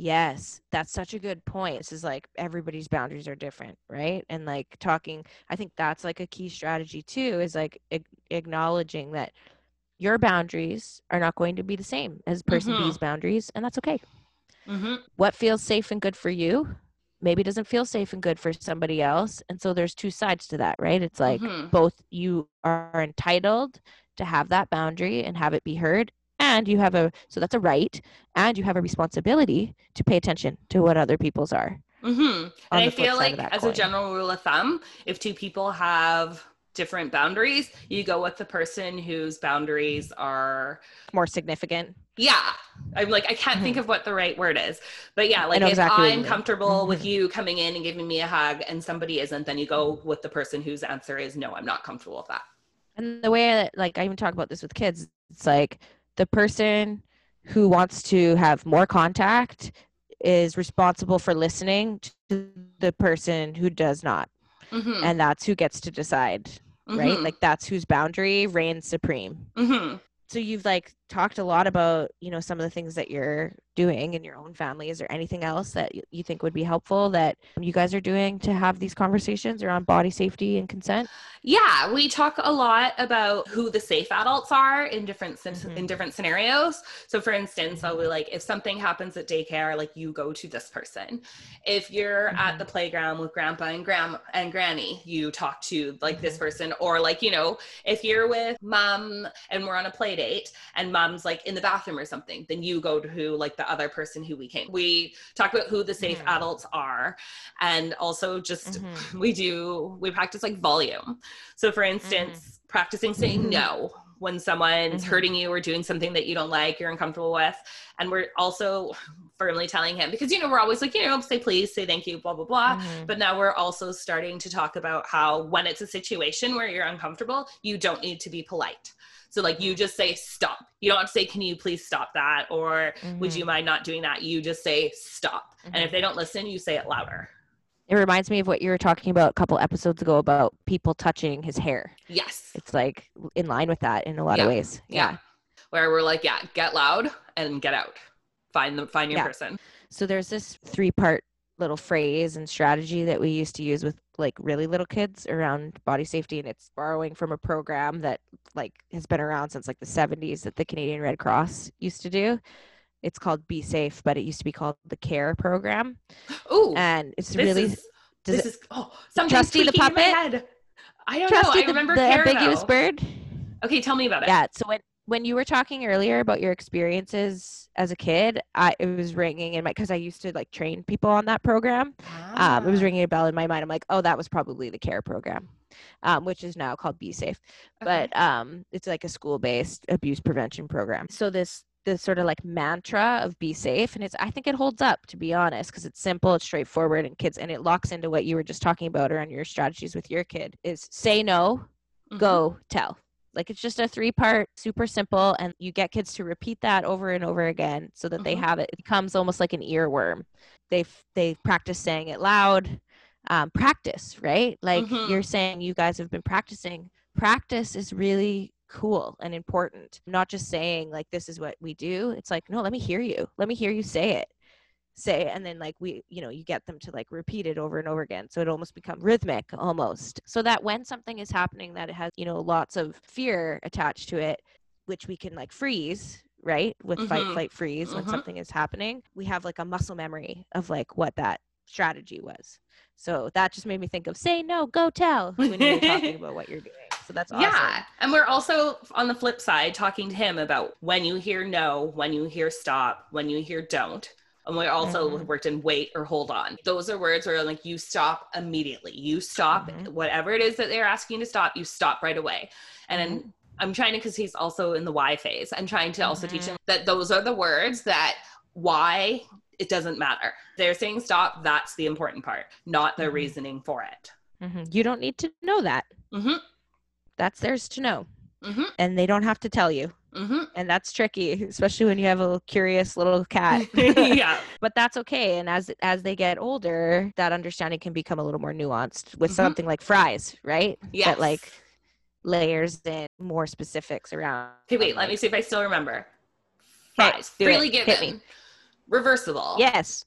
Yes, that's such a good point. This is like everybody's boundaries are different, right? And like talking, I think that's like a key strategy too, is like acknowledging that your boundaries are not going to be the same as person Mhm. B's boundaries, and that's okay. hmm What feels safe and good for you maybe doesn't feel safe and good for somebody else. And so there's two sides to that, right? It's like Mhm. both you are entitled to have that boundary and have it be heard and you have a so that's a right and you have a responsibility to pay attention to what other people's are mm-hmm. And I feel like, as coin. a general rule of thumb, if two people have different boundaries, you go with the person whose boundaries are more significant Yeah. I'm like, I can't think of what the right word is. But yeah, like if exactly I'm comfortable with Mhm. you coming in and giving me a hug and somebody isn't, then you go with the person whose answer is no, I'm not comfortable with that. and the way that like i even talk about this with kids it's like the person who wants to have more contact is responsible for listening to the person who does not Mhm. and that's who gets to decide right Mhm. like that's whose boundary reigns supreme Mhm. so you've like talked a lot about you know some of the things that you're doing in your own family is there anything else that you think would be helpful that you guys are doing to have these conversations around body safety and consent Yeah, we talk a lot about who the safe adults are in different Mhm. in different scenarios. So, for instance, I'll be like, if something happens at daycare, like you go to this person. If you're at Mhm. the playground with grandpa and grandma and granny, you talk to like this Mhm. person. Or like you know, if you're with mom and we're on a play date and mom's like in the bathroom or something, then you go to who like the other person who we came. We talk about who the safe Mhm. adults are, and also just Mhm. we do we practice like volume so for instance practicing saying no when someone's Mhm. hurting you or doing something that you don't like you're uncomfortable with And we're also firmly telling him because, you know, we're always like, you know, say please, say thank you, blah, blah, blah. Mhm. But now we're also starting to talk about how when it's a situation where you're uncomfortable, you don't need to be polite. So, like, you just say stop. You don't have to say, can you please stop that? Or would Mhm. you mind not doing that? You just say stop. And Mhm. if they don't listen, you say it louder. It reminds me of what you were talking about a couple episodes ago about people touching his hair. Yes. It's like in line with that in a lot Yeah. of ways. Yeah. Where we're like, yeah, get loud and get out. Find the find your Yeah. person. So there's this three part little phrase and strategy that we used to use with like really little kids around body safety and it's borrowing from a program that like has been around since like the 70s that the Canadian Red Cross used to do. It's called Be Safe, but it used to be called the CARE program Ooh. and it's this really is this it- is oh something Trusty the tweaking in my puppet? head. I don't Trusty know. I the- remember the, Care, ambiguous bird. Okay, tell me about it. Yeah. So when when you were talking earlier about your experiences as a kid, I it was ringing in my because I used to like train people on that program. Um, it was Ah, ringing a bell in my mind. I'm like, oh, that was probably the care program, um, which is now called Be Safe. okay. But um, it's like a school-based abuse prevention program. So this this sort of like mantra of be safe and it's i think it holds up to be honest because it's simple it's straightforward and kids and it locks into what you were just talking about around your strategies with your kid is say no Mhm. go tell like it's just a three part super simple and you get kids to repeat that over and over again so that they Mhm. have it it becomes almost like an earworm. They they practice saying it loud um, practice right? Like Mhm. you're saying you guys have been practicing. Practice is really cool and important. Not just saying like this is what we do. It's like no let me hear you. Let me hear you say it say and then like we you know you get them to like repeat it over and over again so it almost becomes rhythmic almost so that when something is happening that it has you know lots of fear attached to it which we can like freeze right with fight Mhm. flight freeze when Mhm. something is happening we have like a muscle memory of like what that strategy was so that just made me think of say no go tell when you were talking about what you're doing so that's awesome Yeah. And we're also on the flip side talking to him about when you hear no, when you hear stop, when you hear don't. And we also Mhm. worked in wait or hold on. Those are words where like you stop immediately. You stop Mhm. whatever it is that they're asking you to stop, you stop right away. And Mm-hmm. I'm trying to because he's also in the why phase. I'm trying to also teach Mhm. him that those are the words that why it doesn't matter. They're saying stop, that's the important part, not the Mhm. reasoning for it. Mhm. you don't need to know that that's theirs to know and they don't have to tell you hmm and that's tricky especially when you have a little curious little cat yeah. but that's okay and as as they get older that understanding can become a little more nuanced with Mhm. something like fries right Yes. that like layers in more specifics around Okay, wait, let me see if I still remember. Fries, do freely it. Given, reversible, yes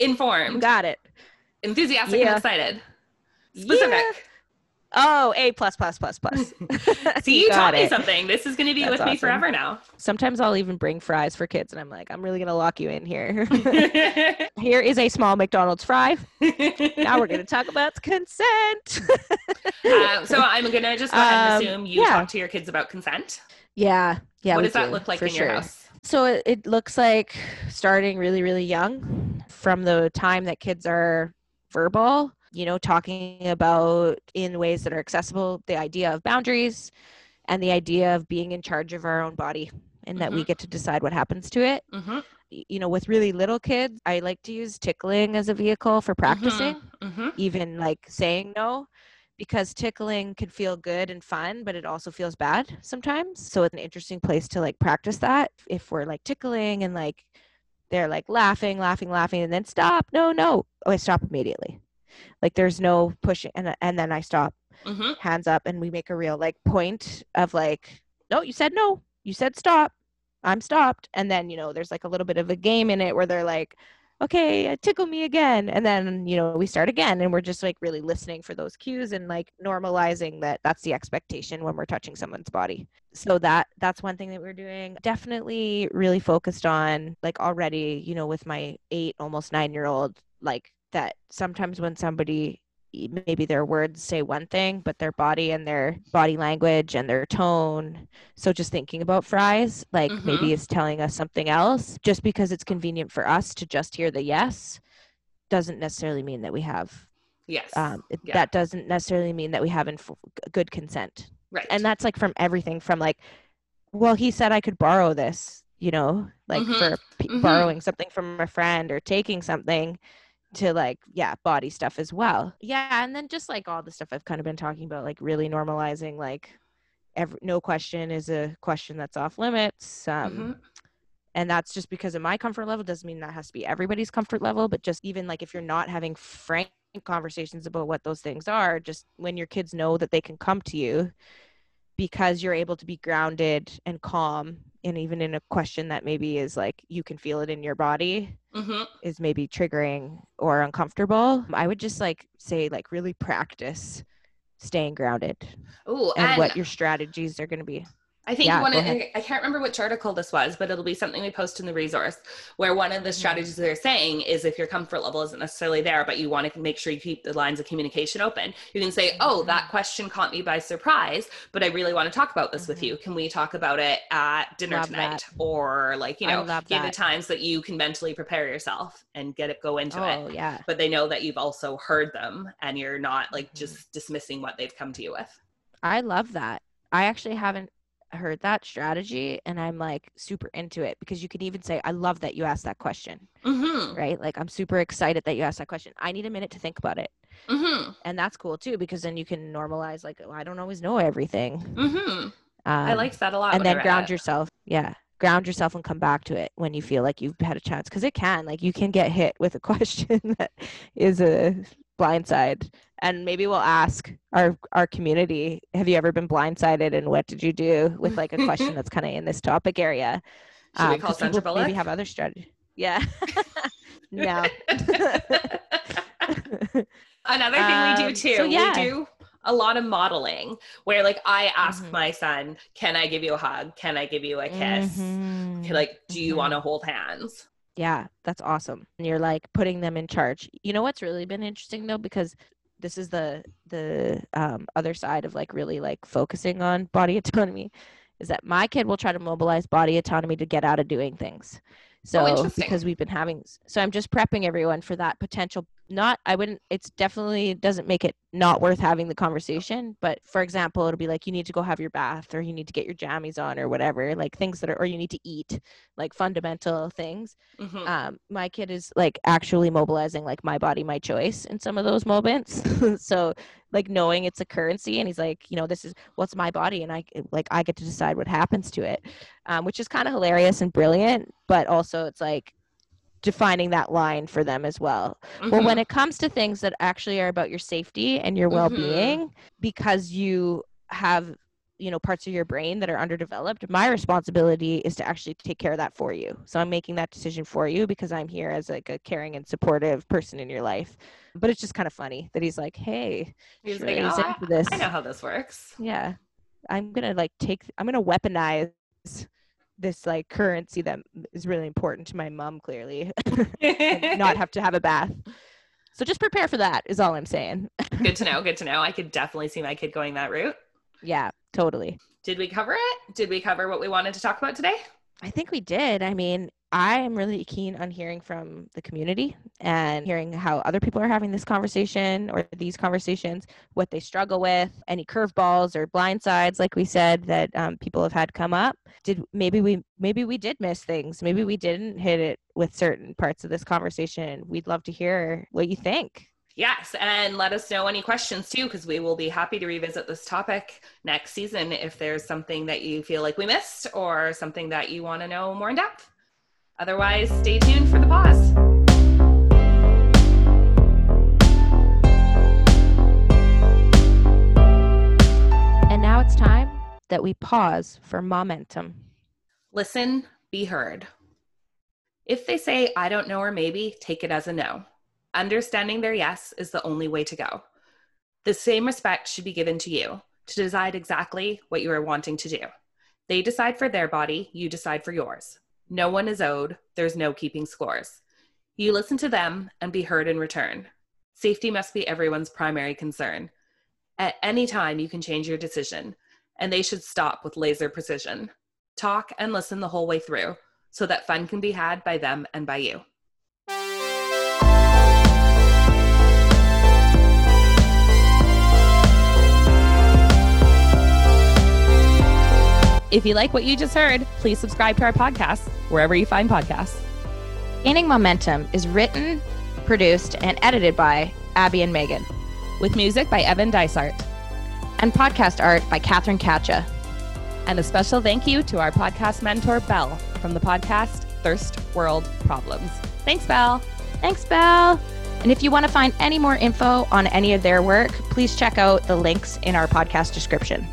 you informed, got it enthusiastic, Yeah. and excited, specific. Yeah. Oh a plus plus plus plus See, you got taught me something. This is going to be That's with me forever now. sometimes i'll even bring fries for kids and i'm like i'm really gonna lock you in here here is a small mcdonald's fry now we're going to talk about consent Um, so I'm going to just go ahead and Um, assume you yeah. talk to your kids about consent. yeah yeah what we does that look like for in your house? so it, it looks like starting really really young from the time that kids are verbal you know talking about in ways that are accessible the idea of boundaries and the idea of being in charge of our own body and that we Mhm. get to decide what happens to it. Hmm you know with really little kids i like to use tickling as a vehicle for practicing hmm even like saying no because tickling can feel good and fun but it also feels bad sometimes. So it's an interesting place to like practice that if we're like tickling and like they're like laughing laughing laughing and then stop no no. Oh i stop immediately like there's no pushing and, and then i stop hmm hands up and we make a real like point of like no you said no. You said stop. I'm stopped. And then you know there's like a little bit of a game in it where they're like okay uh, tickle me again. And then you know we start again and we're just like really listening for those cues and like normalizing that that's the expectation when we're touching someone's body. So that that's one thing that we're doing. Definitely really focused on like already you know with my eight almost nine year old like that sometimes when somebody maybe their words say one thing but their body and their body language and their tone so just thinking about fries like maybe is telling us something else just because it's convenient for us to just hear the yes doesn't necessarily mean that we have Yes. um, Yeah. that doesn't necessarily mean that we have inf- good consent right. and that's like from everything from like well he said i could borrow this you know, like Mhm. for p- Mhm. borrowing something from a friend or taking something to like yeah body stuff as well yeah and then just like all the stuff i've kind of been talking about like really normalizing like every no question is a question that's off limits um Mhm. and that's just because of my comfort level doesn't mean that has to be everybody's comfort level but just even like if you're not having frank conversations about what those things are just when your kids know that they can come to you because you're able to be grounded and calm and even in a question that maybe is like you can feel it in your body Mhm. is maybe triggering or uncomfortable i would just like say like really practice staying grounded Ooh, and and what your strategies are going to be I think Yeah, one of. I can't remember which article this was, but it'll be something we post in the resource where one Mm-hmm. of the strategies they're saying is if your comfort level isn't necessarily there, but you want to make sure you keep the lines of communication open, you can say, Oh, that Mm-hmm. question caught me by surprise, but I really want to talk about this with Mhm. you. Can we talk about it at dinner Love tonight? that. Or like, you know, give the times that you can mentally prepare yourself and get it go into it. oh yeah But they know that you've also heard them and you're not like Mhm. just dismissing what they've come to you with. i love that i actually haven't heard that strategy and i'm like super into it because you can even say i love that you asked that question Mm-hmm. right like i'm super excited that you asked that question i need a minute to think about it Mm-hmm. and that's cool too because then you can normalize like oh, i don't always know everything Mm-hmm. um, I liked that a lot. and then ground it. yourself yeah ground yourself and come back to it when you feel like you've had a chance because it can like you can get hit with a question that is a blindside and maybe we'll ask our our community have you ever been blindsided and what did you do with like a question that's kind of in this topic area Should we Um, call Sandra Bullock? maybe have other strategy yeah no Another thing we do Um, too, so yeah. we do a lot of modeling where like I ask Mhm. my son, can I give you a hug? Can I give you a kiss? Mhm. Like, do you Mhm. want to hold hands? Yeah, that's awesome. And you're like putting them in charge. You know what's really been interesting though, because this is the the um, other side of like really like focusing on body autonomy, is that my kid will try to mobilize body autonomy to get out of doing things. So interesting. because we've been having, so I'm just prepping everyone for that potential. Not, I wouldn't. It's definitely doesn't make it not worth having the conversation. But for example, it'll be like you need to go have your bath, or you need to get your jammies on, or whatever, like things that are, or you need to eat, like fundamental things Mhm. um my kid is like actually mobilizing like my body my choice in some of those moments so like knowing it's a currency and he's like you know this is what's my body and i like i get to decide what happens to it um, which is kind of hilarious and brilliant but also it's like defining that line for them as well well when Mhm. it comes to things that actually are about your safety and your Mhm. well-being because you have you know parts of your brain that are underdeveloped my responsibility is to actually take care of that for you so i'm making that decision for you because i'm here as like a caring and supportive person in your life but it's just kind of funny that he's like hey He's like, "Oh, I- this I know how this works. yeah i'm gonna like take i'm gonna weaponize this like currency that is really important to my mom clearly not have to have a bath so just prepare for that is all i'm saying good to know. Good to know. I could definitely see my kid going that route. yeah totally Did we cover it? Did we cover what we wanted to talk about today? I think we did. I mean, I am really keen on hearing from the community and hearing how other people are having this conversation or these conversations, what they struggle with, any curveballs or blindsides, like we said, that um, people have had come up. Did maybe we maybe we did miss things? Maybe we didn't hit it with certain parts of this conversation. We'd love to hear what you think. Yes, and let us know any questions too, because we will be happy to revisit this topic next season if there's something that you feel like we missed or something that you want to know more in depth. Otherwise, stay tuned for the pause. And now it's time that we pause for momentum. Listen, be heard. If they say, I don't know or maybe, take it as a no. Understanding their yes is the only way to go. The same respect should be given to you to decide exactly what you are wanting to do. They decide for their body, you decide for yours. No one is owed, there's no keeping scores. You listen to them and be heard in return. Safety must be everyone's primary concern. At any time, you can change your decision, and they should stop with laser precision. Talk and listen the whole way through so that fun can be had by them and by you. If you like what you just heard, please subscribe to our podcast wherever you find podcasts. Gaining Momentum is written, produced, and edited by Abby and Megan, with music by Evan Dysart, and podcast art by Catherine Katcha. And a special thank you to our podcast mentor, Belle, from the podcast Thirst World Problems. Thanks, Belle. Thanks, Belle. And if you want to find any more info on any of their work, please check out the links in our podcast description.